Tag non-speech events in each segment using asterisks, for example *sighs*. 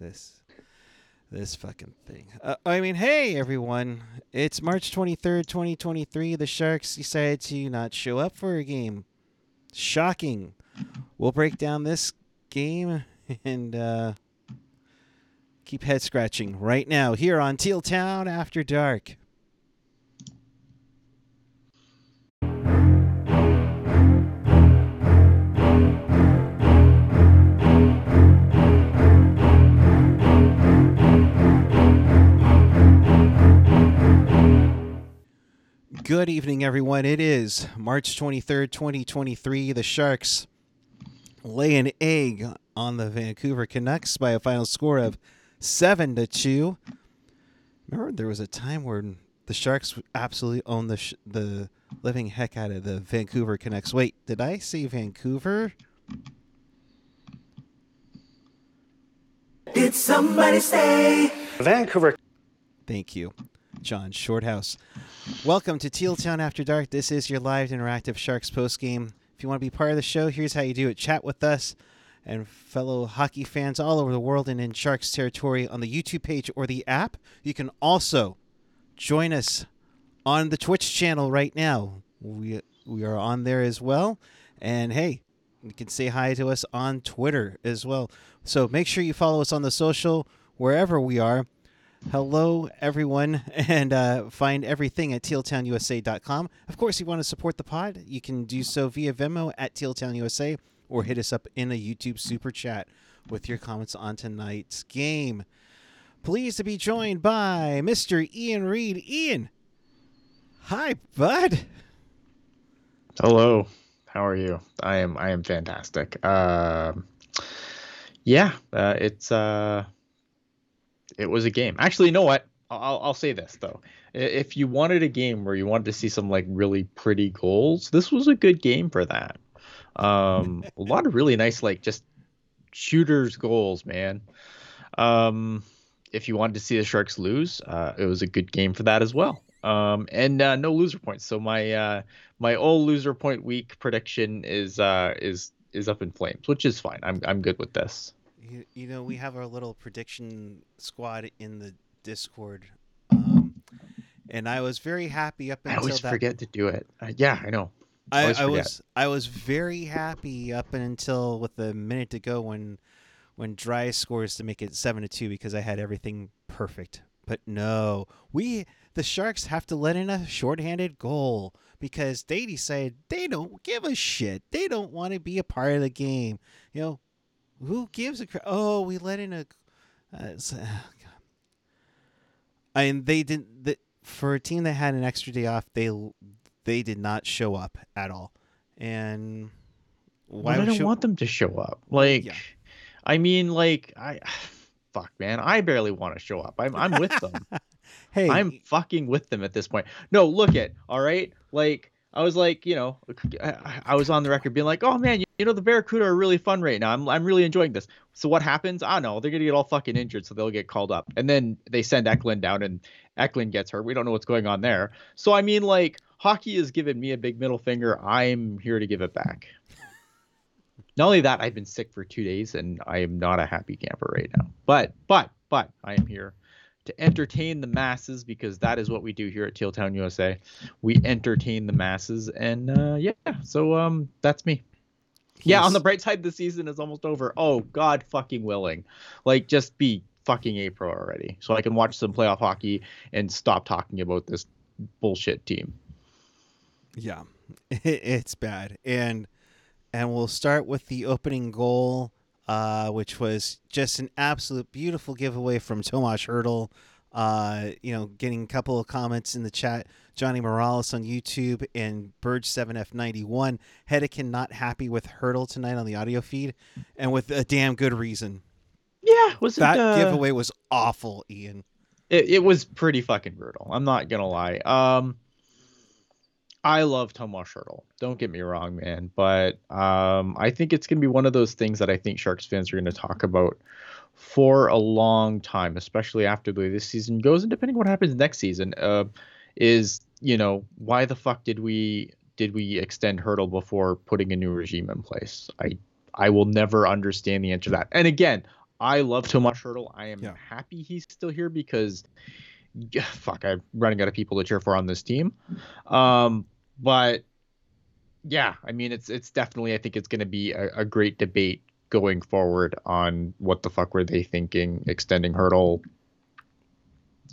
This this fucking thing. Uh, I mean, hey everyone, it's March 23rd, 2023. The Sharks decided to not show up for a game. Shocking. We'll break down this game and uh, keep head scratching right now here on Teal Town After Dark. Good evening, everyone. It is March 23rd, 2023. The Sharks lay an egg on the Vancouver Canucks by a final score of 7 to 2. Remember, there was a time where the Sharks absolutely owned the, sh- the living heck out of the Vancouver Canucks. Wait, did I say Vancouver? Did somebody say Vancouver? Thank you, John Shorthouse. Welcome to Teal Town After Dark. This is your live interactive Sharks post game. If you want to be part of the show, here's how you do it. Chat with us and fellow hockey fans all over the world and in Sharks territory on the YouTube page or the app. You can also join us on the Twitch channel right now. We we are on there as well. And hey, you can say hi to us on Twitter as well. So make sure you follow us on the social wherever we are. Hello, everyone, *laughs* and uh, find everything at tealtownusa.com. Of course, if you want to support the pod, you can do so via Venmo at tealtownusa or hit us up in a YouTube super chat with your comments on tonight's game. Pleased to be joined by Mr. Ian Reid. Ian, hi, bud. Hello. How are you? I am. I am fantastic. Uh, yeah. Uh, it's. Uh, it was a game. Actually, you know what? I'll, I'll say this though. If you wanted a game where you wanted to see some like really pretty goals, this was a good game for that. Um, a lot of really nice like just shooters goals, man. Um, if you wanted to see the Sharks lose, uh, it was a good game for that as well. Um, and uh, no loser points. So my uh, my old loser point week prediction is uh, is is up in flames, which is fine. I'm I'm good with this. You, you know, we have our little prediction squad in the Discord. Um, and I was very happy up until I always that forget to do it. Uh, yeah, I know. I, I was I was very happy up until with a minute to go when when Dry scores to make it seven to two because I had everything perfect. But no, we the Sharks have to let in a shorthanded goal because they decided they don't give a shit. They don't want to be a part of the game. You know, who gives a cra- oh we let in a uh, I mean they didn't the, for a team that had an extra day off they they did not show up at all and why Why I don't show- want them to show up. Like, Yeah. I mean, like, I, *sighs* fuck, man, I barely want to show up. I'm, I'm with them. *laughs* hey I'm fucking with them at this point. No, look at, all right, like. I was like, you know, I, I was on the record being like, "Oh man, you, you know the Barracuda are really fun right now. I'm I'm really enjoying this." So what happens? I don't know. They're gonna get all fucking injured, so they'll get called up, and then they send Eklund down, and Eklund gets hurt. We don't know what's going on there. So I mean, like, hockey has given me a big middle finger. I'm here to give it back. *laughs* Not only that, I've been sick for two days, and I am not a happy camper right now. But but but I am here to entertain the masses because that is what we do here at Teal Town USA. We entertain the masses, and uh, yeah, so um, that's me. Yeah, on the bright side, the season is almost over. Oh God, fucking willing, like just be fucking April already, so I can watch some playoff hockey and stop talking about this bullshit team. yeah *laughs* it's bad and and we'll start with the opening goal uh which was just an absolute beautiful giveaway from Tomas Hertl uh you know getting a couple of comments in the chat Johnny Morales on YouTube and Burge7F91 Hedekin not happy with Hertl tonight on the audio feed and with a damn good reason Yeah, was it that uh, giveaway was awful Ian it, it was pretty fucking brutal. I'm not gonna lie. Um, I love Tomas Hertl. Don't get me wrong, man, but um, I think it's gonna be one of those things that I think Sharks fans are gonna talk about for a long time, especially after the way this season goes, and depending on what happens next season. Uh, is you know why the fuck did we did we extend Hurdle before putting a new regime in place? I I will never understand the answer to that. And again, I love Tomas Hertl. I am Yeah. happy he's still here because, *laughs* fuck, I'm running out of people to cheer for on this team. Um, but yeah, I mean, it's it's definitely I think it's going to be a, a great debate going forward on what the fuck were they thinking extending Hertl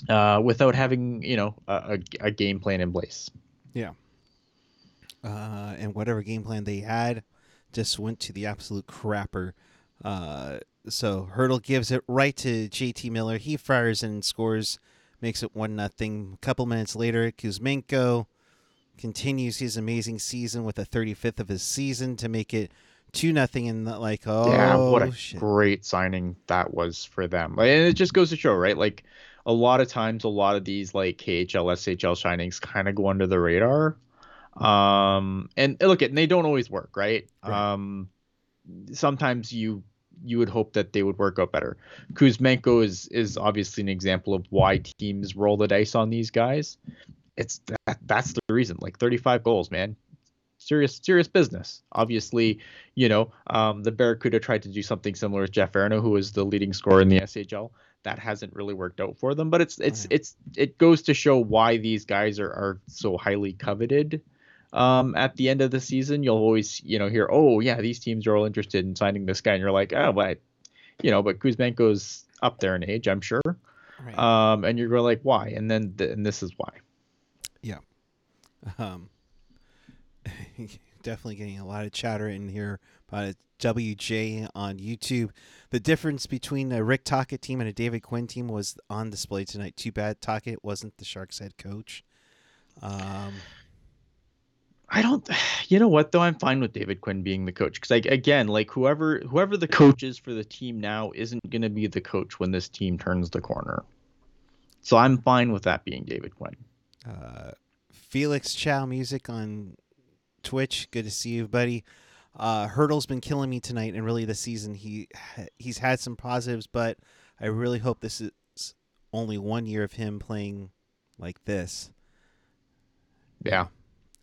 uh, without having you know a, a, game plan in place. Yeah. Uh, and whatever game plan they had just went to the absolute crapper. Uh, so Hertl gives it right to JT Miller. He fires and scores, makes it one nothing. A couple minutes later, Kuzmenko continues his amazing season with a 35th of his season to make it two nothing. And like, oh yeah, what a shit. great signing that was for them. And it just goes to show, right? Like a lot of times, a lot of these like KHL, SHL shinings kind of go under the radar. Um, and look at, and they don't always work, right? Right. Um, sometimes you you would hope that they would work out better. Kuzmenko is is obviously an example of why teams roll the dice on these guys. It's that that's the reason. Like 35 goals, man. Serious serious business. Obviously, you know, um, the Barracuda tried to do something similar with Jeff Arno, who was the leading scorer in the SHL. That hasn't really worked out for them, but it's it's it's it goes to show why these guys are are so highly coveted. Um, at the end of the season, you'll always you know hear, oh yeah, these teams are all interested in signing this guy, and you're like, oh, but you know, but Kuzmenko's up there in age, I'm sure. Right. Um, and you're going like, why? And then th- and this is why. Yeah, um, *laughs* definitely getting a lot of chatter in here about a WJ on YouTube. The difference between a Rick Tocchet team and a David Quinn team was on display tonight. Too bad Tocchet wasn't the Sharks head coach. Um, I don't. *sighs* You know what though? I'm fine with David Quinn being the coach because, like, again, like whoever whoever the coach is for the team now isn't going to be the coach when this team turns the corner. So I'm fine with that being David Quinn. uh, Felix Chow music on Twitch. Good to see you, buddy. Uh, Hertl's been killing me tonight, and really this season he *sighs* he's had some positives, but I really hope this is only one year of him playing like this. Yeah.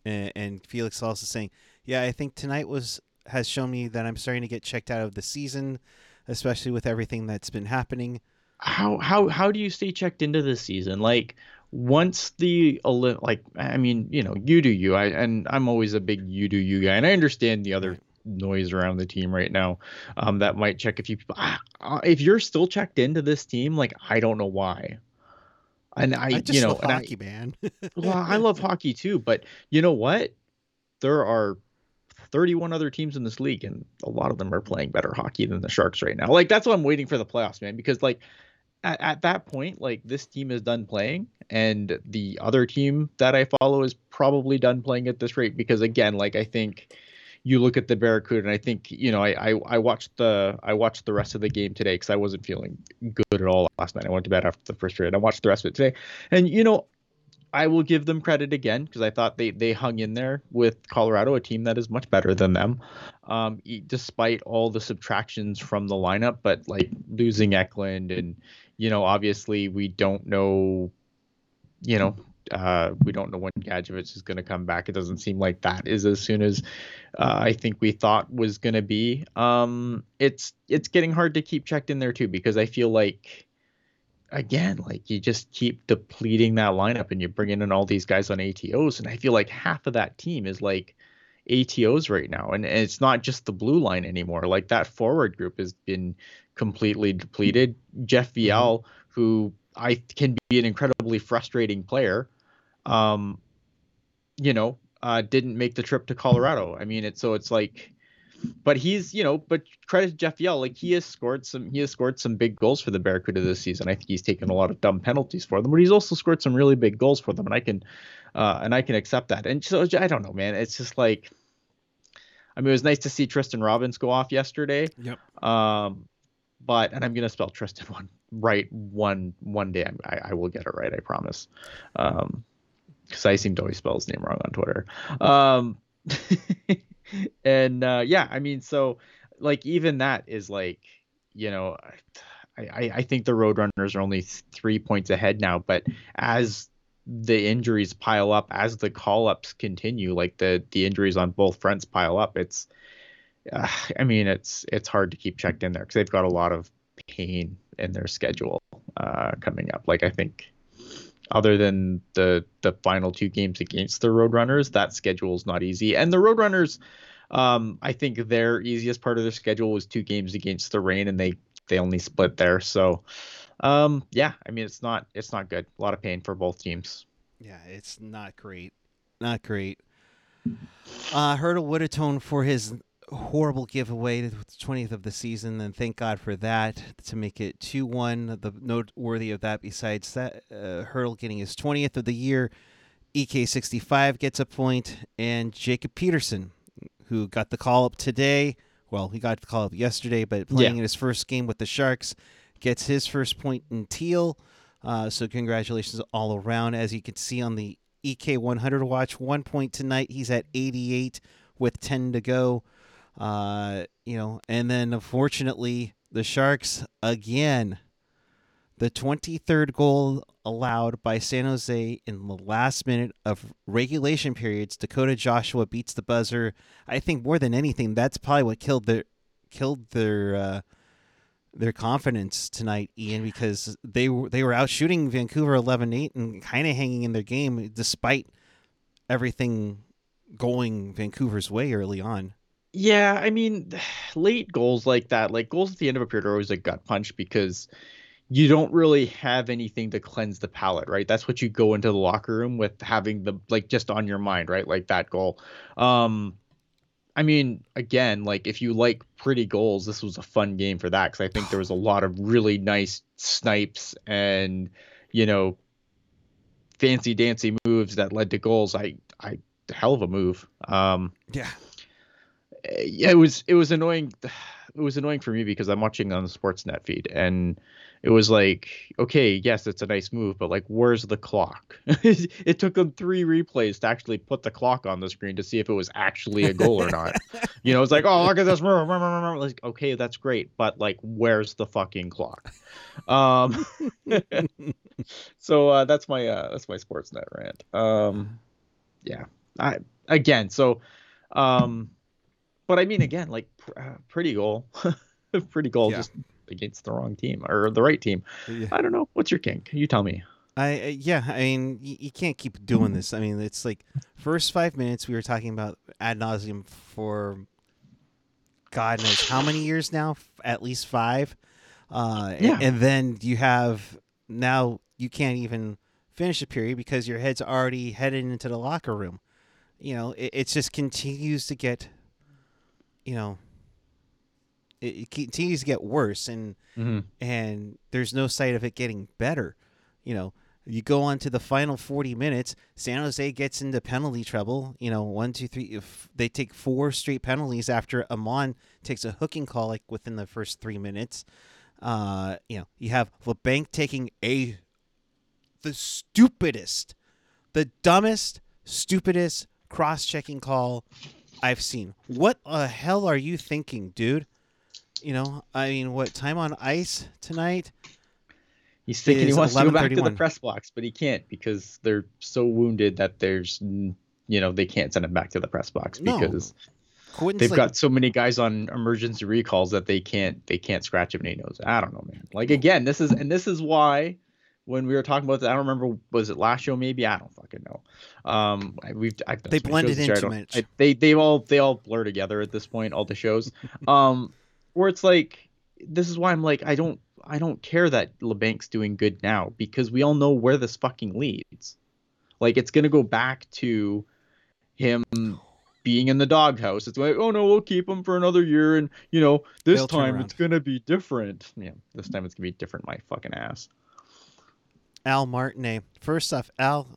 And, and Felix also saying, "Yeah, I think tonight was has shown me that I'm starting to get checked out of the season, especially with everything that's been happening." How how how do you stay checked into this season? Like once the like I mean, you know, you do you. I and I'm always a big you do you guy, and I understand the other noise around the team right now um, that might check a few people. Ah, uh, if you're still checked into this team, like I don't know why. And I, I just you know, and I- hockey, man. *laughs* well, I love hockey too, but you know what? There are 31 other teams in this league, and a lot of them are playing better hockey than the Sharks right now. Like that's why I'm waiting for the playoffs, man. Because like at, at that point, like this team is done playing, and the other team that I follow is probably done playing at this rate. Because again, like I think you look at the Barracuda, and I think you know I I, I watched the I watched the rest of the game today because I wasn't feeling good at all last night. I went to bed after the first period. I watched the rest of it today, and you know I will give them credit again because I thought they they hung in there with Colorado, a team that is much better than them, um, despite all the subtractions from the lineup. But like losing Eklund, and you know, obviously we don't know, you know, uh, we don't know when Gadjovich is going to come back. It doesn't seem like that is as soon as uh, I think we thought was going to be. Um, it's it's getting hard to keep checked in there too because I feel like again, like you just keep depleting that lineup and you're bringing in all these guys on ATOs. And I feel like half of that team is like ATOs right now. And, and it's not just the blue line anymore. Like that forward group has been completely depleted. Jeff Viel, who I can be an incredibly frustrating player, um, you know, uh, didn't make the trip to Colorado. I mean, it's so it's like, but he's you know, but credit to Jeff Viel, like he has scored some he has scored some big goals for the Barracuda this season. I think he's taken a lot of dumb penalties for them, but he's also scored some really big goals for them, and I can uh, and I can accept that. And so I don't know, man. It's just like, I mean, it was nice to see Tristan Robins go off yesterday. Yep. Um, but and I'm gonna spell Tristan *laughs* one right one one day. I I will get it right. I promise. Um, because I seem to always spell his name wrong on Twitter. Um, *laughs* and uh, yeah, I mean, so like even that is like, you know, I I, I think the Roadrunners are only three points ahead now, but as the injuries pile up, as the call ups continue, like the the injuries on both fronts pile up, it's, uh, I mean, it's it's hard to keep checked in there because they've got a lot of pain in their schedule uh, coming up. Like I think, other than the the final two games against the Roadrunners, that schedule is not easy. And the Roadrunners, um, I think their easiest part of their schedule was two games against the Rain, and they they only split there. So, um, yeah, I mean it's not it's not good. A lot of pain for both teams. Yeah, it's not great. Not great. Uh, Hertl would atone for his horrible giveaway, to the 20th of the season, and thank God for that to make it 2 1. The noteworthy of that, besides that, uh, Hertl getting his 20th of the year, EK65 gets a point, and Jacob Peterson, who got the call up today. Well, he got the call up yesterday, but playing Yeah. in his first game with the Sharks, gets his first point in teal. Uh, so congratulations all around. As you can see on the EK 100 watch, one point tonight. He's at 88 with 10 to go. Uh, you know, and then unfortunately, the Sharks again. The 23rd goal allowed by San Jose in the last minute of regulation periods. Dakota Joshua beats the buzzer. I think more than anything, that's probably what killed their killed their uh, their confidence tonight, Ian, because they were they were out shooting Vancouver 11-8 and kind of hanging in their game despite everything going Vancouver's way early on. Yeah, I mean, *sighs* late goals like that, like goals at the end of a period, are always a gut punch because you don't really have anything to cleanse the palate, right? That's what you go into the locker room with having the like just on your mind, right? Like that goal. Um, I mean, again, like if you like pretty goals, this was a fun game for that because I think there was a lot of really nice snipes and you know fancy dancy moves that led to goals. I I hell of a move. Um, Yeah. Yeah, it was it was annoying. *sighs* It was annoying for me because I'm watching on the Sportsnet feed, and it was like, okay, yes, it's a nice move, but like, where's the clock? *laughs* it took them three replays to actually put the clock on the screen to see if it was actually a goal or not. You know, it's like, oh, look at this. Like, okay, that's great, but like, where's the fucking clock? Um, *laughs* so uh, that's my uh, that's my Sportsnet rant. Um, yeah, I again, so, um, but I mean, again, like, pr- uh, pretty goal, *laughs* pretty goal, Yeah. just against the wrong team or the right team. Yeah. I don't know. What's your kink? You tell me. I uh, yeah, I mean you, you can't keep doing this. I mean it's like first five minutes we were talking about ad nauseum for God knows how many years now, at least five. Uh, Yeah. and then you have now you can't even finish the period because your head's already headed into the locker room. You know, it, it just continues to get, you know, it, it continues to get worse, and Mm-hmm. and there's no sight of it getting better. You know, you go on to the final 40 minutes. San Jose gets into penalty trouble. You know, one, two, three. If they take four straight penalties after Amon takes a hooking call like within the first three minutes. Uh, you know, you have Labanc taking a the stupidest, the dumbest, stupidest cross-checking call I've seen. What the hell are you thinking, dude? You know, I mean, what time on ice tonight? He's thinking he wants to go back to the press box, but he can't because they're so wounded that there's, you know, they can't send him back to the press box because Quentin's they've like, got so many guys on emergency recalls that they can't they can't scratch him and he knows. I don't know, man. Like again, this is and this is why when we were talking about this, I don't remember was it last show maybe I don't fucking know. Um, I, we've I've They blended in too much. I- they they all they all blur together at this point. All the shows, *laughs* um, where it's like this is why I'm like I don't I don't care that Labanc's doing good now because we all know where this fucking leads. Like it's gonna go back to him being in the doghouse. It's like, oh no, we'll keep him for another year, and you know, this They'll time it's gonna be different. Yeah, this time it's gonna be different. My fucking ass. Al Martinet. First off, Al,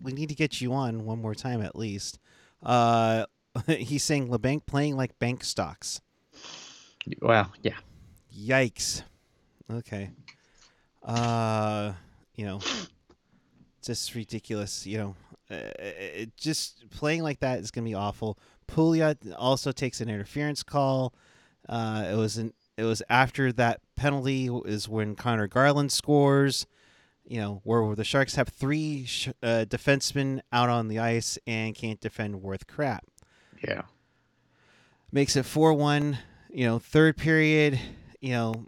we need to get you on one more time at least. Uh, *laughs* he's saying Labanc playing like bank stocks. Well, yeah. Yikes. Okay. Uh, you know, just ridiculous. You know, uh, it, just playing like that is gonna be awful. Pouliot also takes an interference call. Uh, it was an it was after that penalty is when Conor Garland scores. You know, where the Sharks have three sh- uh, defensemen out on the ice and can't defend worth crap Yeah. makes it 4-1 you know third period you know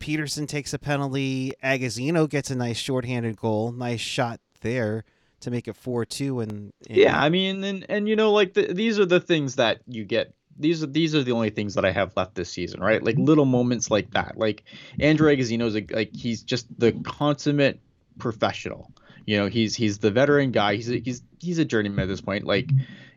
Peterson takes a penalty. Agozzino gets a nice shorthanded goal. Nice shot there to make it four two. And, and Yeah, I mean, and and you know, like the, these are the things that you get. These are these are the only things that I have left this season, right? Like little moments like that. Like Andrew Agozzino's a, like he's just the consummate professional. You know, he's he's the veteran guy. He's a, he's he's a journeyman at this point. Like,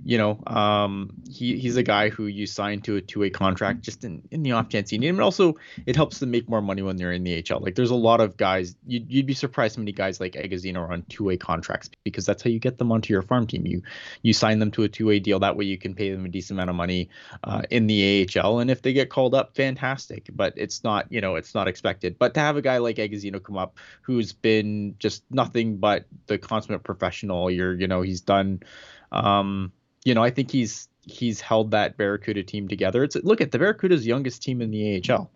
you know, um, he he's a guy who you sign to a two way contract just in, in the off chance you need him. And also, it helps them make more money when they're in the HL. Like, there's a lot of guys. You'd, you'd be surprised how many guys like Agozzino are on two way contracts because that's how you get them onto your farm team. You you sign them to a two way deal. That way, you can pay them a decent amount of money uh, in the AHL. And if they get called up, fantastic. But it's not you know it's not expected. But to have a guy like Agozzino come up who's been just nothing but the consummate professional. You're you know he's done. Um, you know, I think he's he's held that Barracuda team together. It's look at the Barracuda's youngest team in the AHL.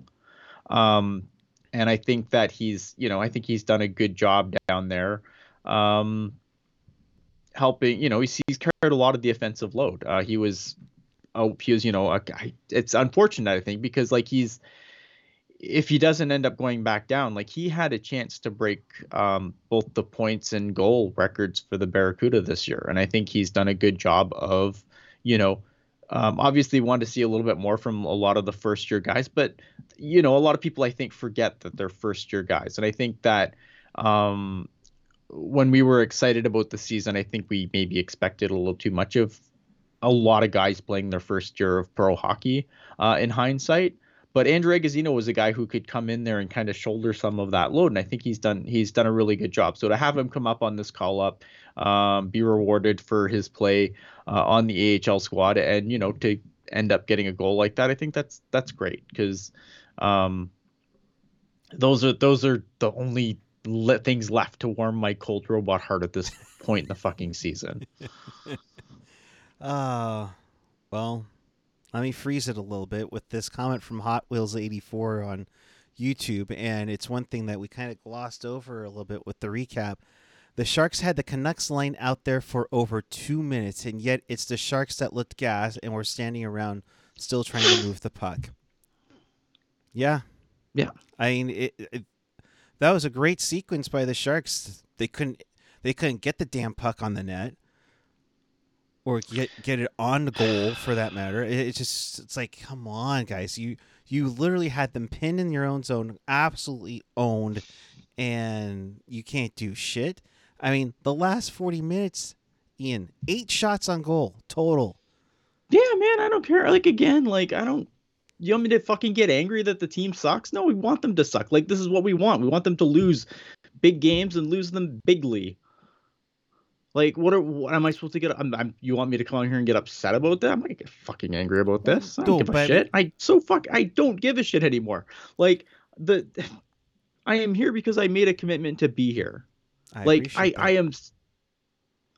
Um, and I think that he's, you know, I think he's done a good job down there. Um, helping, you know, he's, he's carried a lot of the offensive load. Uh, he was, oh, he was, you know, a. It's unfortunate, I think, because like he's, if he doesn't end up going back down, like he had a chance to break um, both the points and goal records for the Barracuda this year, and I think he's done a good job of, you know, um, obviously want to see a little bit more from a lot of the first year guys, but you know, a lot of people I think forget that they're first year guys, and I think that um, when we were excited about the season, I think we maybe expected a little too much of a lot of guys playing their first year of pro hockey uh, in hindsight. But Andrew Agozzino was a guy who could come in there and kind of shoulder some of that load, and I think he's done he's done a really good job. So to have him come up on this call up, um, be rewarded for his play uh, on the AHL squad, and you know to end up getting a goal like that, I think that's that's great because um, those are those are the only le- things left to warm my cold robot heart at this *laughs* point in the fucking season. *laughs* Uh, well, let me freeze it a little bit with this comment from Hot Wheels 84 on YouTube. And it's one thing that we kind of glossed over a little bit with the recap. The Sharks had the Canucks line out there for over two minutes, and yet it's the Sharks that looked gas and were standing around still trying to move the puck. Yeah. Yeah. I mean, it, it, that was a great sequence by the Sharks. They couldn't they couldn't get the damn puck on the net or get get it on goal for that matter. It, it's just it's like come on guys. You you literally had them pinned in your own zone, absolutely owned and you can't do shit. I mean, the last 40 minutes, Ian, 8 shots on goal total. Yeah, man, I don't care. Like again, like I don't you want me to fucking get angry that the team sucks? No, we want them to suck. Like this is what we want. We want them to lose big games and lose them bigly. Like what are what am I supposed to get? I'm, I'm you want me to come on here and get upset about that? I'm gonna get fucking angry about this. I don't give a shit. I so fuck. I don't give a shit anymore. Like the, I am here because I made a commitment to be here. I like I that. I am.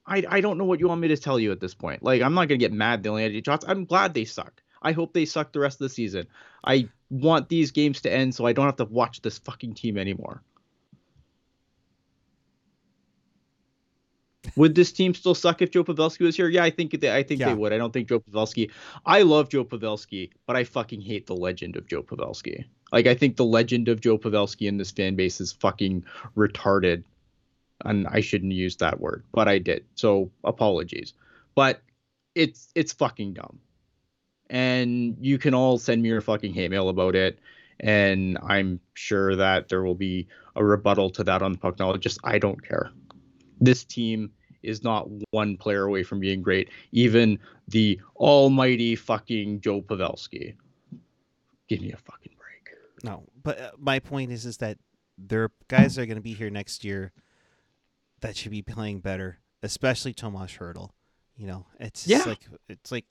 I I don't know what you want me to tell you at this point. Like I'm not gonna get mad they only had eight shots. I'm glad they sucked. I hope they suck the rest of the season. I want these games to end so I don't have to watch this fucking team anymore. Would this team still suck if Joe Pavelski was here? Yeah, I think they, I think Yeah. they would. I don't think Joe Pavelski. I love Joe Pavelski, but I fucking hate the legend of Joe Pavelski. Like I think the legend of Joe Pavelski in this fan base is fucking retarded, and I shouldn't use that word, but I did. So apologies. But it's it's fucking dumb, and you can all send me your fucking hate mail about it, and I'm sure that there will be a rebuttal to that on the Puck Knowledge. Just I don't care. This team is not one player away from being great. Even the almighty fucking Joe Pavelski. Give me a fucking break. No, but uh, my point is, is that there are guys that are going to be here next year that should be playing better, especially Tomas Hertl. You know, it's Yeah. like it's like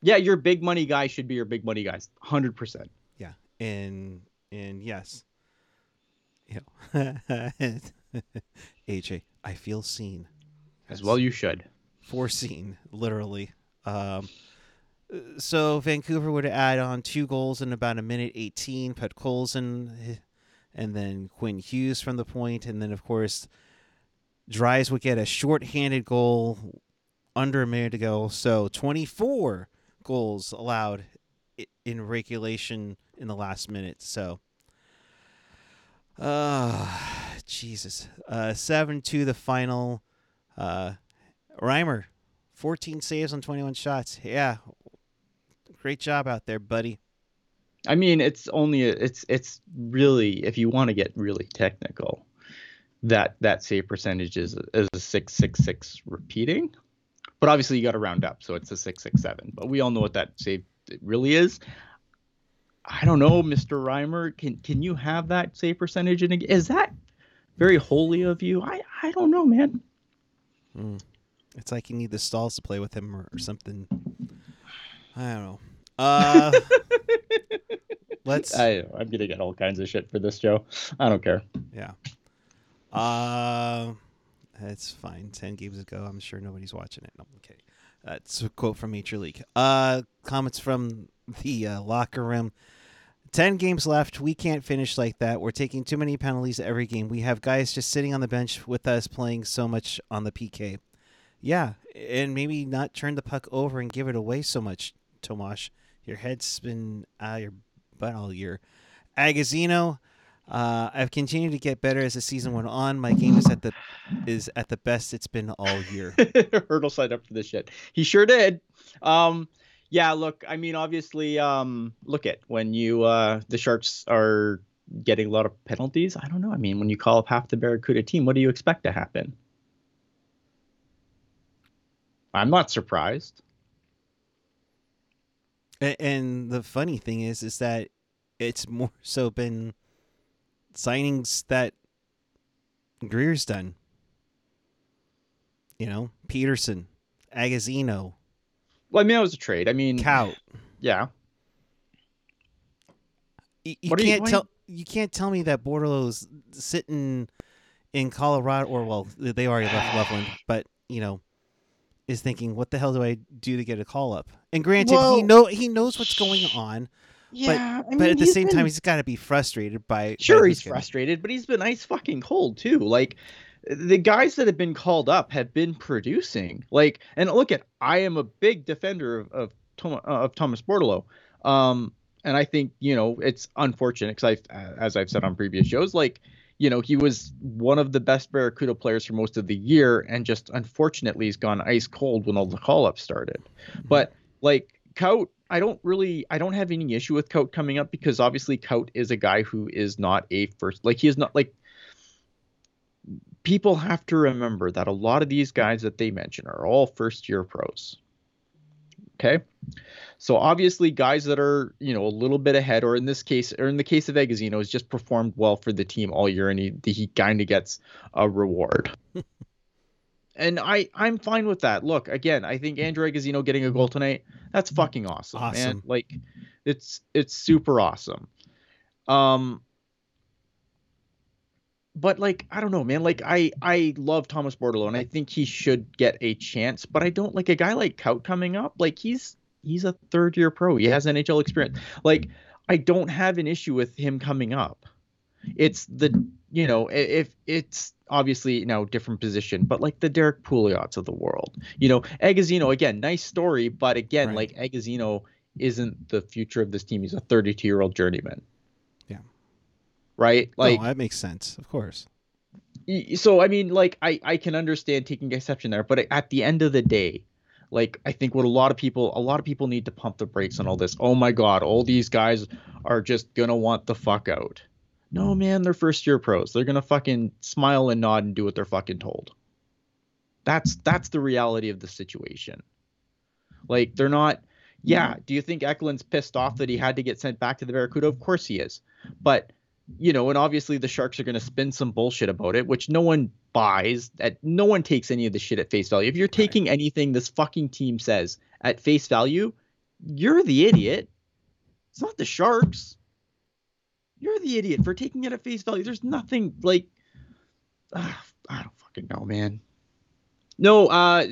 Yeah, your big money guy should be your big money guys. 100%. yeah, and and yes, you know, *laughs* AJ, I feel seen As well you should. foreseen, literally. Um, so Vancouver would add on two goals in about a minute 18. Put Colson and then Quinn Hughes from the point, and then of course Dries would get a short-handed goal under a minute to go. So 24 goals allowed in regulation in the last minute. So Uh, Jesus. Uh, 7 to the final. Uh, Reimer, 14 saves on 21 shots. Yeah. Great job out there, buddy. I mean, it's only it's it's really if you want to get really technical, that that save percentage is is a six six six repeating, but obviously you got to round up, so it's a six six seven. But we all know what that save really is. I don't know, Mr. Reimer. Can can you have that save percentage? And is that very holy of you? I I don't know, man. Mm. It's like you need the stalls to play with him or, or something. I don't know. *laughs* Uh, let's. I I'm gonna get all kinds of shit for this, Joe. I don't care. Yeah. Uh, that's fine. Ten games ago, I'm sure nobody's watching it. No, okay. That's a quote from Major League. Uh, comments from the uh, locker room. 10 games left. We can't finish like that. We're taking too many penalties every game. We have guys just sitting on the bench with us playing so much on the PK. Yeah, and maybe not turn the puck over and give it away so much, Tomash. Your head's been out of your butt all year. Agozzino, uh, I've continued to get better as the season went on. My game is at the is at the best it's been all year. *laughs* Hertl signed up for this shit. He sure did. Um, yeah, look, I mean, obviously, um, look at when you uh, the Sharks are getting a lot of penalties. I don't know. I mean, when you call up half the Barracuda team, what do you expect to happen? I'm not surprised. And, and the funny thing is, is that it's more *laughs* so been signings that Grier's done. You know, Peterson, Agozzino, Well, I mean, that was a trade. I mean, Cout. yeah. You, you you- can't why- tell you can't tell me that Bordeleau's sitting in Colorado or well they already left *sighs* Loveland, but you know is thinking what the hell do I do to get a call up? And granted, he know he knows what's going on, Yeah, I mean, but at the same been- time he's got to be frustrated by by Sure, who's he's frustrated, but he's been ice fucking cold too. Like the guys that have been called up have been producing. Like, and look at, I am a big defender of of, Tom, uh, of Thomas Bordeleau. Um, and I think you know it's unfortunate because I, as I've said on previous shows, like you know he was one of the best Barracuda players for most of the year, and just unfortunately he's gone ice cold when all the call ups started. But like Cout, I don't really I don't have any issue with Cout coming up because obviously Cout is a guy who is not a first like he is not like people have to remember that a lot of these guys that they mention are all first year pros. Okay? So obviously guys that are, you know, a little bit ahead or in this case or in the case of Agozzino has just performed well for the team all year and he he kind of gets a reward. *laughs* and I I'm fine with that. Look, again, I think Andrew Agozzino getting a goal tonight, that's fucking awesome, man. Awesome. Like it's it's super awesome. Um but like I don't know, man. Like I I love Thomas Bordeleau and I think he should get a chance, but I don't like a guy like Cout coming up. Like he's he's a third year pro. He has NHL experience. Like I don't have an issue with him coming up. It's the you know if it's obviously now different position, but like the Derek Pouliots of the world. You know, Agozzino again, nice story, but again, Right. like Agozzino isn't the future of this team. He's a 32 year old journeyman. Right. Like no, that makes sense, of course. so i mean like i i can understand taking exception there but at the end of the day like i think what a lot of people a lot of people need to pump the brakes on all this. Oh my god all these guys are just gonna want the fuck out. No man they're first year pros. They're gonna fucking smile and nod and do what they're fucking told. That's that's the reality of the situation. Like they're not yeah do you think Eklund's pissed off that he had to get sent back to the barracuda? Of course he is. But you know, and obviously the Sharks are going to spin some bullshit about it, which no one buys. At no one takes any of the shit at face value. If you're taking anything this fucking team says at face value, you're the idiot. It's not the Sharks. You're the idiot for taking it at face value. There's nothing like ah, *sighs* I don't fucking know, man. No, uh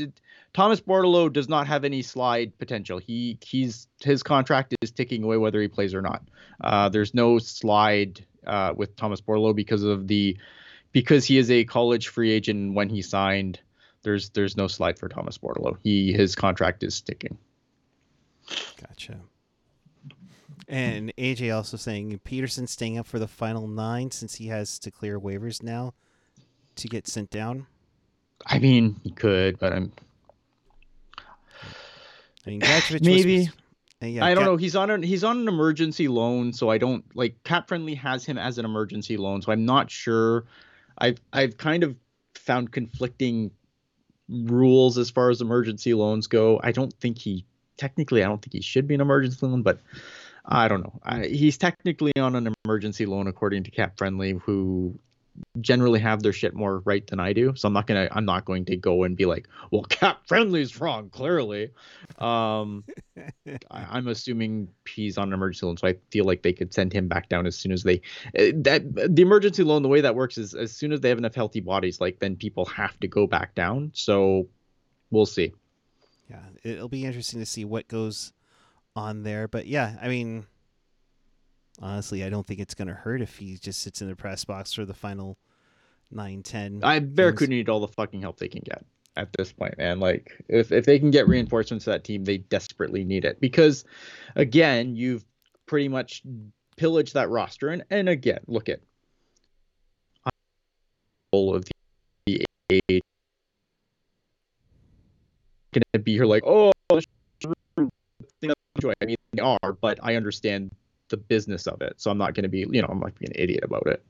Thomas Bordeleau does not have any slide potential. He he's his contract is ticking away whether he plays or not. Uh, there's no slide uh, with Thomas Bordeleau because of the because he is a college free agent when he signed. There's there's no slide for Thomas Bordeleau. He his contract is sticking. Gotcha. And AJ also saying Peterson staying up for the final nine since he has to clear waivers now to get sent down. I mean, he could, but I'm I mean, was- *sighs* Maybe. uh, Uh, yeah, I don't Ga- know. He's on an he's on an emergency loan, so I don't like Cap Friendly has him as an emergency loan, so I'm not sure. I've I've kind of found conflicting rules as far as emergency loans go. I don't think he technically I don't think he should be an emergency loan, but I don't know. I, he's technically on an emergency loan according to Cap Friendly, who generally have their shit more right than I do. So I'm not gonna I'm not going to go and be like, well, Cap Friendly's wrong clearly. Um, I, I'm assuming he's on an emergency loan, so I feel like they could send him back down as soon as they uh, that the emergency loan. The way that works is as soon as they have enough healthy bodies, like then people have to go back down. So we'll see. Yeah, it'll be interesting to see what goes on there. But yeah, I mean, honestly, I don't think it's going to hurt if he just sits in the press box for the final nine, ten. I. Barracuda need all the fucking help they can get at this point, man. Like if if they can get reinforcements to that team, they desperately need it because, again, you've pretty much pillaged that roster, and and again, look at all of the age gonna be here like oh this thing I enjoy. I mean they are, but I understand the business of it, so I'm not gonna be you know I'm not being an idiot about it.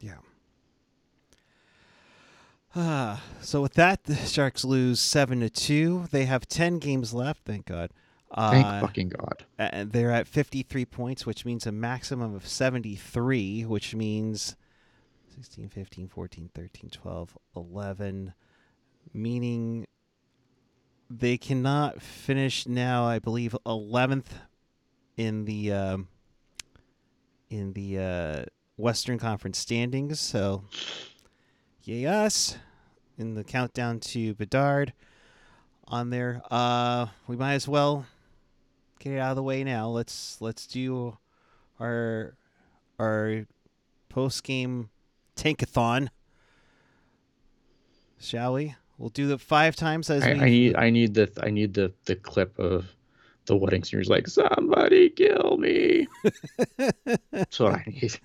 Yeah. Ah, *sighs* so with that, the Sharks lose seven to two. They have ten games left. Thank God. Thank Uh, fucking god. and they're at 53 points, which means a maximum of 73, which means 16, 15, 14, 13, 12, 11, meaning they cannot finish now, I believe, 11th in the um, in the uh, Western Conference standings. So, yay us in the countdown to Bedard on there. Uh, we might as well get it out of the way now. Let's let's do our our post game tankathon. Shall we? We'll do the five times as I, we I need I need the I need the the clip of the wedding singers like somebody kill me. *laughs* That's what I need. *laughs*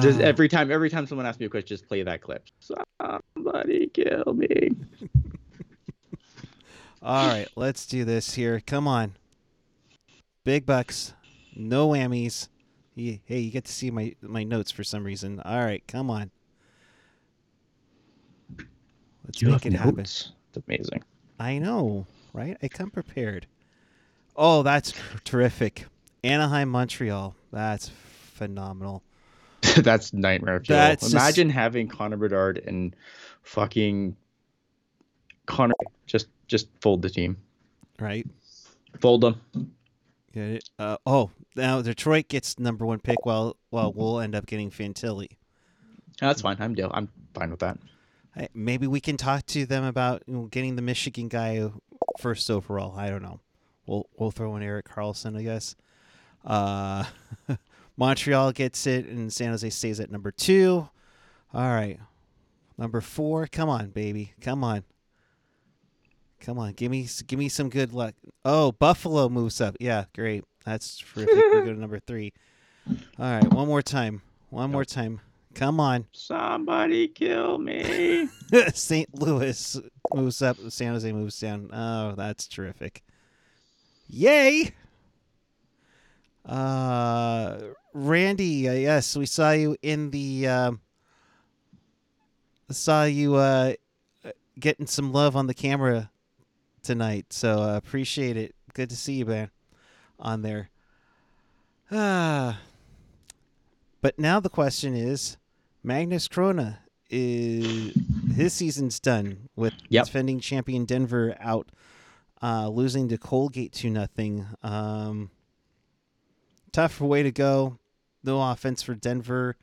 just Ah. every time every time someone asks me a question, just play that clip. Somebody kill me. *laughs* All right, let's do this here. Come on. Big bucks. No whammies. Hey, you get to see my my notes for some reason. All right, come on. Let's make it happen. It's amazing. I know, right? I come prepared. Oh, that's terrific. Anaheim, Montreal. That's phenomenal. *laughs* That's nightmare fuel. That's just- Imagine having Connor Bedard and fucking Connor just just fold the team. Right? Fold them. It? Uh, oh, now Detroit gets number one pick while while we'll end up getting Fantilli. That's fine. I'm deal. I'm fine with that. Maybe we can talk to them about you know, getting the Michigan guy first overall. I don't know. We'll we'll throw in Erik Karlsson, I guess. Uh, *laughs* Montreal gets it, and San Jose stays at number two. All right, number four. Come on, baby. Come on. Come on. Give me give me some good luck. Oh, Buffalo moves up. Yeah, great. That's terrific. we go to *laughs* number three. All right, one more time. One more time. Come on. Somebody kill me. *laughs* St. Louis moves up. San Jose moves down. Oh, that's terrific. Yay! Uh, Randy, uh, yes, we saw you in the. Um, saw you uh, getting some love on the camera tonight, so uh, appreciate it. Good to see you, man, on there. Ah. *sighs* But now the question is, Magnus Chrona is his season's done with Yep. defending champion Denver out, uh, losing to Colgate two nothing. Um, tough way to go. No offense for Denver.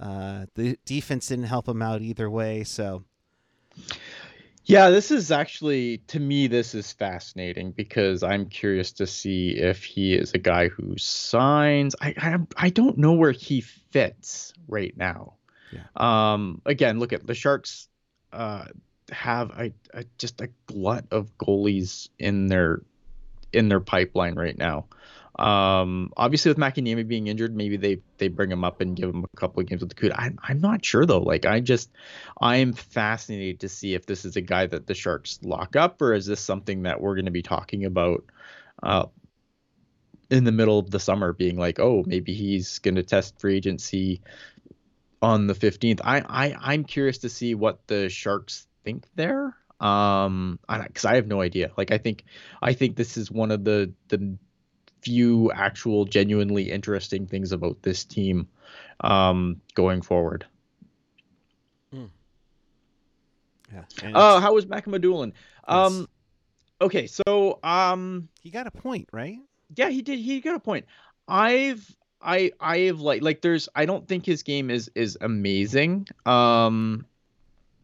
Uh, the defense didn't help him out either way. So Yeah, this is actually to me this is fascinating because I'm curious to see if he is a guy who signs. I I, I don't know where he fits right now. Yeah. Um. Again, look at the Sharks. Uh, have a, a just a glut of goalies in their in their pipeline right now. Um, obviously with Mäkiniemi being injured, maybe they they bring him up and give him a couple of games with the CUDA. I'm I'm not sure though. Like I just I'm fascinated to see if this is a guy that the Sharks lock up or is this something that we're going to be talking about uh, in the middle of the summer, being like, oh, maybe he's going to test free agency on the 15th. I I I'm curious to see what the Sharks think there um because I, I have no idea like i think i think this is one of the the few actual genuinely interesting things about this team um, going forward. Hmm. Yeah. Uh, how was Mukhamadullin? Um, okay, so um, he got a point, right? Yeah, he did. He got a point. I've I I have like like there's I don't think his game is is amazing. Um,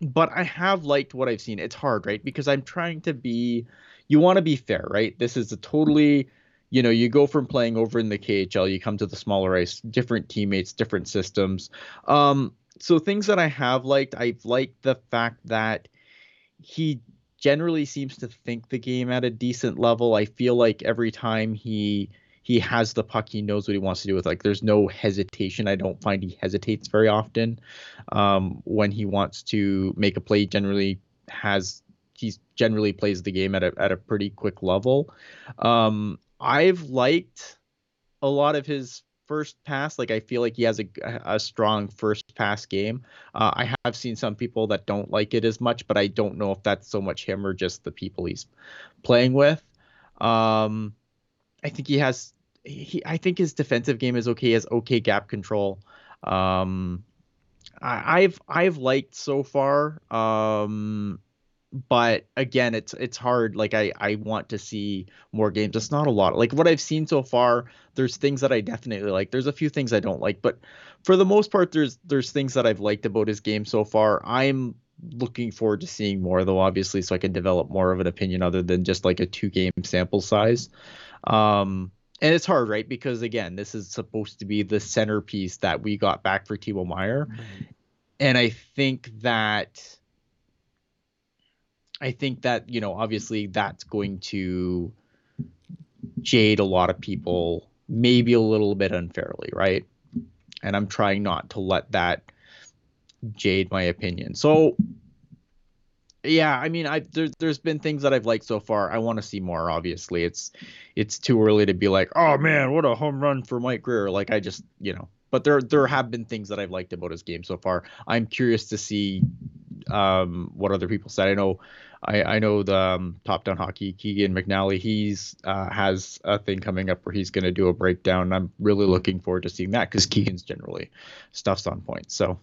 but I have liked what I've seen. It's hard, right? Because I'm trying to be. You want to be fair, right? This is a totally you know, you go from playing over in the KHL, you come to the smaller ice, different teammates, different systems. Um, so things that I have liked, I've liked the fact that he generally seems to think the game at a decent level. I feel like every time he he has the puck, he knows what he wants to do with. Like, there's no hesitation. I don't find he hesitates very often um, when he wants to make a play. Generally has he's generally plays the game at a at a pretty quick level. Um, I've liked a lot of his first pass. Like I feel like he has a, a strong first pass game. Uh, I have seen some people that don't like it as much, but I don't know if that's so much him or just the people he's playing with. Um, I think he has. He, I think his defensive game is okay. He has okay gap control. Um, I, I've I've liked so far. Um, but again it's it's hard like i i want to see more games it's not a lot like what i've seen so far there's things that i definitely like there's a few things i don't like but for the most part there's there's things that i've liked about his game so far i'm looking forward to seeing more though obviously so i can develop more of an opinion other than just like a two game sample size um and it's hard right because again this is supposed to be the centerpiece that we got back for Timo Meier and i think that I think that, you know, obviously that's going to jade a lot of people maybe a little bit unfairly, right? And I'm trying not to let that jade my opinion. So yeah, I mean, I there, there's been things that I've liked so far. I want to see more. Obviously, it's it's too early to be like, oh man, what a home run for Mike Grier. Like I just, you know, but there there have been things that I've liked about his game so far. I'm curious to see um, what other people said. I know I, I know the um, top down hockey Keegan McNally he's uh, has a thing coming up where he's going to do a breakdown. I'm really looking forward to seeing that because Keegan's generally stuff's on point. So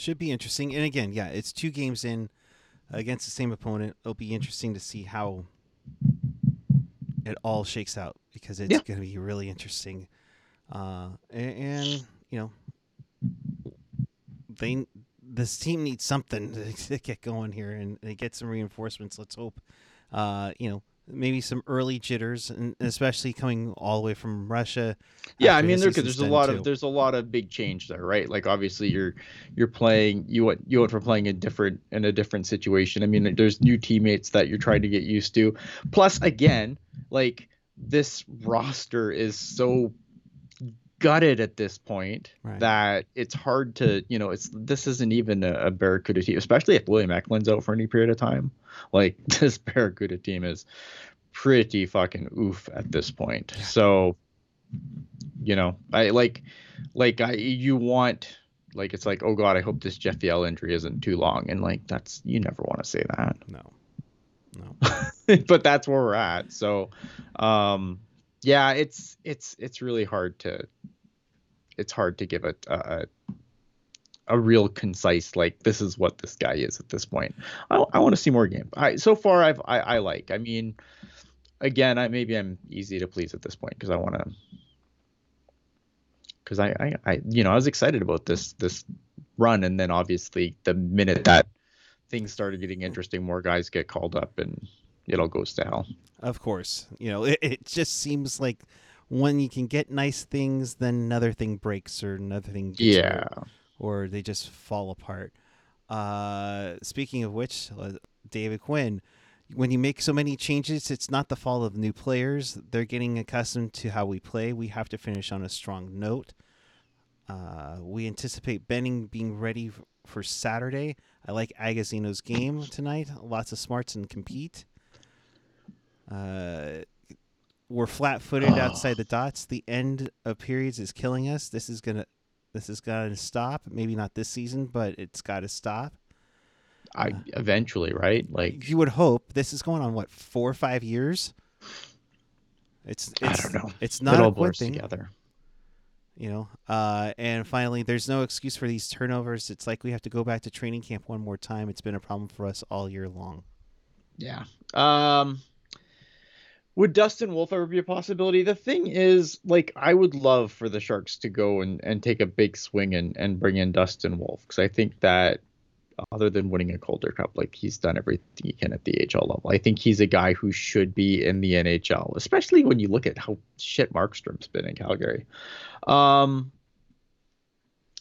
should be interesting. And again, yeah, it's two games in against the same opponent. It'll be interesting to see how it all shakes out because it's yeah. going to be really interesting. Uh, and, and you know, they this team needs something to, *laughs* to get going here and, and, get some reinforcements. Let's hope, uh, you know, maybe some early jitters, and especially coming all the way from Russia. Yeah, I mean, there, there's a lot too. of there's a lot of big change there, right? Like obviously you're you're playing you went you went from playing a different in a different situation. I mean, there's new teammates that you're trying to get used to. Plus, again, like this roster is so gutted at this point right. that it's hard to you know it's this isn't even a, a Barracuda team, especially if William Eklund's out for any period of time. *laughs* Like this Barracuda team is pretty fucking oof at this point. So you know, I like like I you want like it's like oh god, I hope this Jeff Viel injury isn't too long, and like that's you never want to say that. No, no. *laughs* but that's where we're at. So, um, yeah, it's it's it's really hard to it's hard to give a, a a real concise like this is what this guy is at this point. I, I want to see more game. I so far I've I, I like. I mean, again, I maybe I'm easy to please at this point because I want to because I, I I you know I was excited about this this run and then obviously the minute that things started getting interesting, more guys get called up and it all goes to hell. Of course, you know it, it just seems like when you can get nice things, then another thing breaks or another thing yeah, hurt, or they just fall apart. Uh, speaking of which, uh, David Quinn, when you make so many changes, it's not the fault of new players. They're getting accustomed to how we play. We have to finish on a strong note. Uh, we anticipate Benning being ready for Saturday. I like Agozzino's game tonight. Lots of smarts and compete. Uh, we're flat-footed outside the dots. The end of periods is killing us. This is gonna, this is gonna stop. Maybe not this season, but it's got to stop. I eventually, right? Like you would hope this is going on what four or five years. It's, I it's don't know. It's it not all a blurs thing, together. you know. Uh, and finally, there's no excuse for these turnovers. It's like we have to go back to training camp one more time. It's been a problem for us all year long. Yeah. Um would Dustin Wolf ever be a possibility? The thing is, like, I would love for the Sharks to go and, and take a big swing and, and bring in Dustin Wolf because I think that other than winning a Calder Cup, like he's done everything he can at the AHL level. I think he's a guy who should be in the NHL, especially when you look at how shit Markstrom's been in Calgary. Um,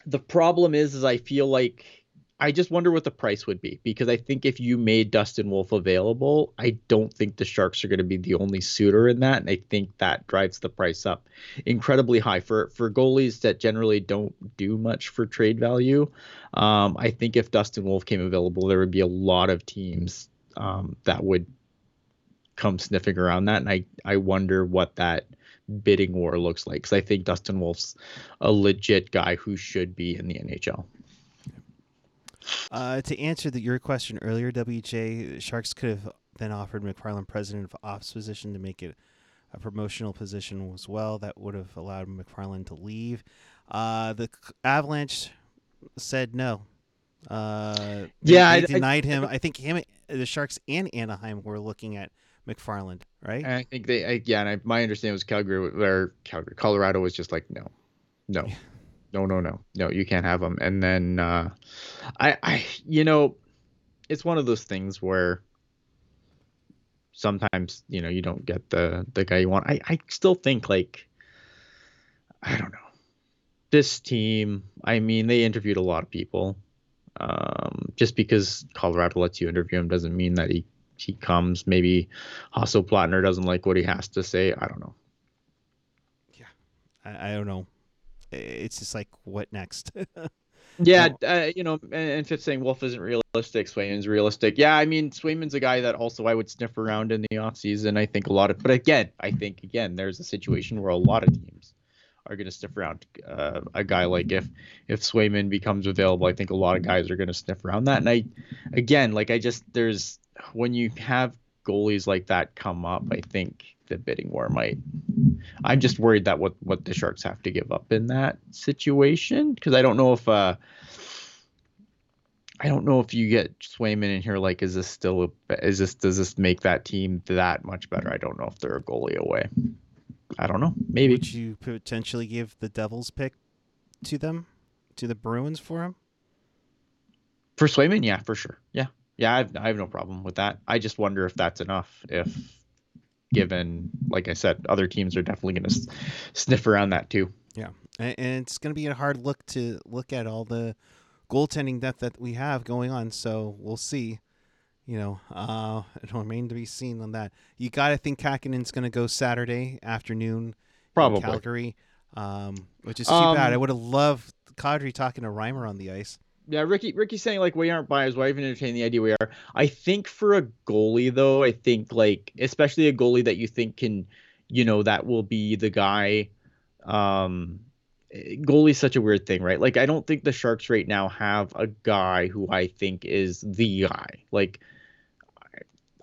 the problem is, is I feel like I just wonder what the price would be because I think if you made Dustin Wolf available, I don't think the Sharks are going to be the only suitor in that, and I think that drives the price up incredibly high for for goalies that generally don't do much for trade value. Um, I think if Dustin Wolf came available, there would be a lot of teams um, that would come sniffing around that, and I I wonder what that bidding war looks like because I think Dustin Wolf's a legit guy who should be in the NHL. Uh, to answer the, your question earlier, WJ, Sharks could have then offered MacFarland president of ops position to make it a promotional position as well. That would have allowed MacFarland to leave. Uh, the Avalanche said no. Uh, Yeah, I- I- denied him. I think him, the Sharks, and Anaheim were looking at MacFarland, right? I think they, I, yeah, and I, my understanding was Calgary, or Calgary, Colorado was just like, no, no, no, no, no, no, you can't have them. And then, uh, I, I, you know, it's one of those things where sometimes, you know, you don't get the the guy you want. I, I still think like, I don't know, this team. I mean, they interviewed a lot of people. Um, just because Colorado lets you interview him doesn't mean that he he comes. Maybe Hasso Plattner doesn't like what he has to say. I don't know. Yeah, I, I don't know. It's just like, what next? *laughs* Yeah, uh, you know, and, and Fitz saying Wolf isn't realistic, Swayman's realistic. Yeah, I mean, Swayman's a guy that also I would sniff around in the offseason. I think a lot of, but again, I think again, there's a situation where a lot of teams are going to sniff around uh, a guy like if if Swayman becomes available. I think a lot of guys are going to sniff around that. And I, again, like I just there's when you have goalies like that come up, I think the bidding war might. I'm just worried that what what the Sharks have to give up in that situation because I don't know if uh I don't know if you get Swayman in here like is this still a, is this does this make that team that much better? I don't know if they're a goalie away. I don't know. Maybe Would you potentially give the Devils pick to them, to the Bruins for him? for Swayman, yeah, for sure. Yeah. Yeah, I have, I have no problem with that. I just wonder if that's enough if given like I said other teams are definitely going to sniff around that too. Yeah, and, it's going to be a hard look to look at all the goaltending depth that we have going on. So we'll see. You know, uh, *laughs* it'll remain to be seen on that. You got to think Kähkönen's going to go Saturday afternoon, in Probably. Calgary, um, which is too bad. Um, I would have loved Kadri talking to Reimer on the ice. Yeah, Ricky Ricky's saying like we aren't buyers. Why even entertain the idea we are? I think for a goalie though, I think like especially a goalie that you think can, you know, that will be the guy. Um, goalie's such a weird thing, right? Like I don't think the Sharks right now have a guy who I think is the guy. Like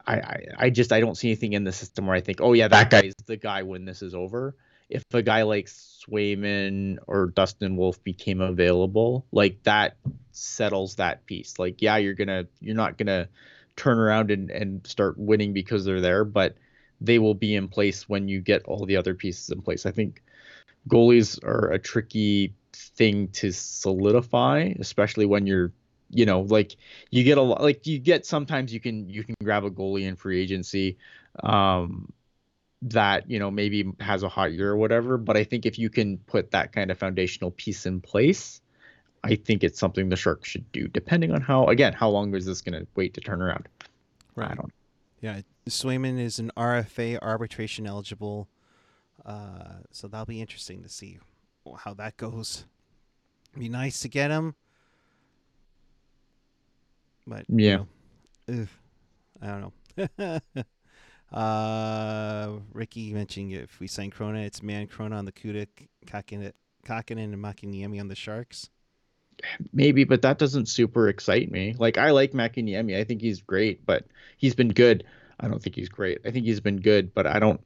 I, I, I just I don't see anything in the system where I think, oh yeah, that guy is the guy when this is over. If a guy like Swayman or Dustin Wolf became available, like that settles that piece. Like, yeah, you're gonna you're not gonna turn around and, and start winning because they're there, but they will be in place when you get all the other pieces in place. I think goalies are a tricky thing to solidify, especially when you're you know like you get a lot like you get sometimes you can you can grab a goalie in free agency um that you know maybe has a hot year or whatever but i think if you can put that kind of foundational piece in place i think it's something the sharks should do depending on how again how long is this going to wait to turn around Right. i don't Yeah, Swayman is an RFA arbitration eligible, uh, so that'll be interesting to see how that goes. Be nice to get him, but you Yeah. know, ugh, I don't know. *laughs* uh, Ricky mentioned if we sign Chrona, it's Man Chrona on the Kuda, Kähkönen, and Mäkiniemi on the Sharks. Maybe, but that doesn't super excite me. Like I like Mäkiniemi. I think he's great, but he's been good. I don't think he's great. I think he's been good, but I don't.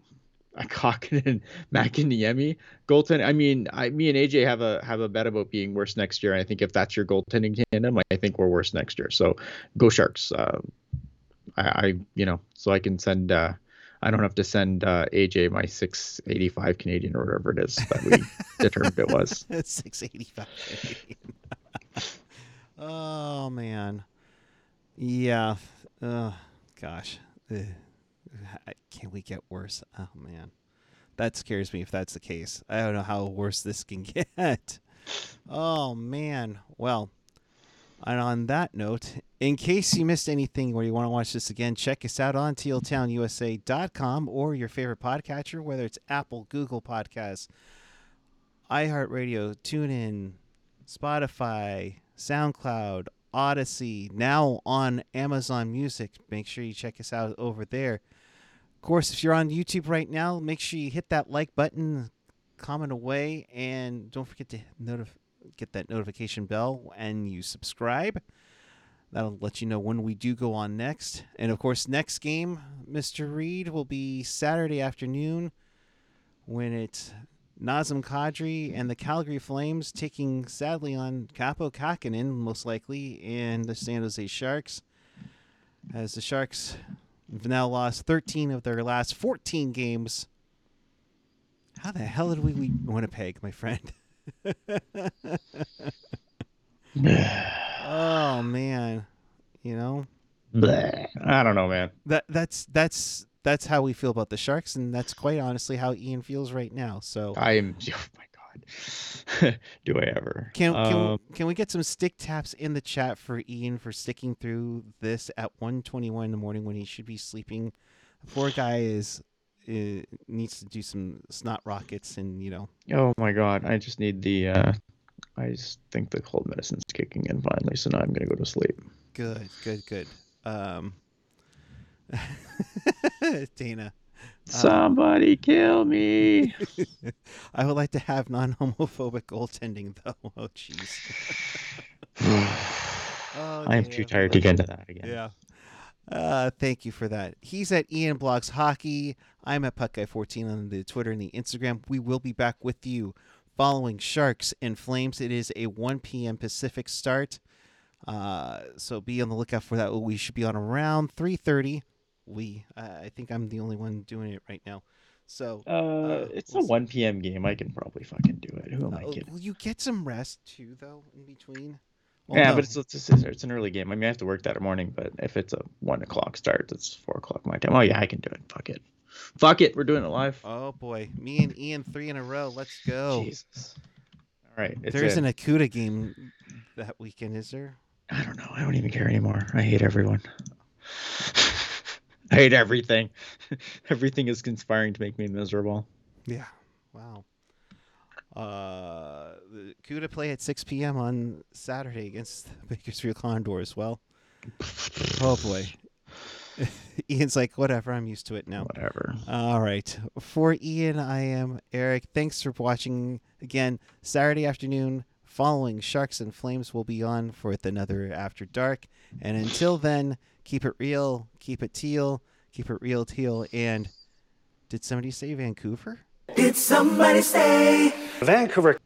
I Kähkönen, *laughs* Mäkiniemi goaltend. I mean, I me and AJ have a have a bet about being worse next year. And I think if that's your goaltending tandem, I think we're worse next year. So go Sharks. Uh, I, I you know so I can send. uh I don't have to send uh, AJ my 685 Canadian or whatever it is that we *laughs* determined it was. Six eighty five. *laughs* oh man, yeah. Uh, gosh, Ugh. can we get worse? Oh man, that scares me if that's the case. I don't know how worse this can *laughs* get. Oh man. Well, and on that note, in case you missed anything or you want to watch this again, check us out on tealtownusa.com or your favorite podcatcher, whether it's Apple, Google Podcasts, iHeartRadio, TuneIn, Spotify, SoundCloud, Odyssey, now on Amazon Music. Make sure you check us out over there. Of course, if you're on YouTube right now, make sure you hit that like button, comment away, and don't forget to notif- get that notification bell and you subscribe. That'll let you know when we do go on next. And of course, next game, Mr. Reid, will be Saturday afternoon when it's Nazem Kadri and the Calgary Flames taking sadly on Kaapo Kähkönen, most likely, and the San Jose Sharks. As the Sharks have now lost 13 of their last 14 games. How the hell did we Winnipeg, my friend? *laughs* oh man, you know I don't know, man. that that's that's that's how we feel about the Sharks, and that's quite honestly how Ian feels right now. So I am. *laughs* Oh my god. *laughs* Do I ever? Can can, Um, can we get some stick taps in the chat for Ian for sticking through this at 1:21 in the morning when he should be sleeping? The poor guy is uh, needs to do some snot rockets and you know oh my god. I just need the. uh I just think the cold medicine's kicking in finally, so now I'm gonna go to sleep. good good good. Um, *laughs* Dana, Somebody kill me. *laughs* I would like to have non-homophobic goaltending though. *laughs* Oh jeez. *sighs* Oh, I'm too tired to get into that again. Yeah. Uh, thank you for that. He's at Ian Blogs Hockey. I'm at PuckGuy14 on the Twitter and the Instagram. We will be back with you following Sharks and Flames. It is a 1 p.m. Pacific start. Uh, so be on the lookout for that. We should be on around 3:30. We, uh, I think I'm the only one doing it right now. So Uh, it's we'll a see. 1 p.m. game. I can probably fucking do it. Who am I uh, kidding? will you get some rest too, though, in between? Well, yeah, no. but it's, it's it's it's an early game. I mean, I have to work that morning, but if it's a one o'clock start, it's four o'clock my time. Oh yeah, I can do it. Fuck it. Fuck it. We're doing it live. oh boy, me and Ian three in a row. Let's go. Jesus. All right. There is in. an Akuta game that weekend, is there? I don't know. I don't even care anymore. I hate everyone. *laughs* I hate everything. *laughs* everything is conspiring to make me miserable. Yeah. Wow. Uh, the Akuta play at 6 p.m. on Saturday against *laughs* the Bakersfield Condors. Well, *laughs* oh boy. *laughs* Ian's like, whatever. I'm used to it now. Whatever. All right. For Ian, I am Eric. Thanks for watching again. Saturday afternoon, following Sharks and Flames will be on for another After Dark. And until then, keep it real, keep it teal, keep it real teal. And did somebody say Vancouver? Did somebody say? Vancouver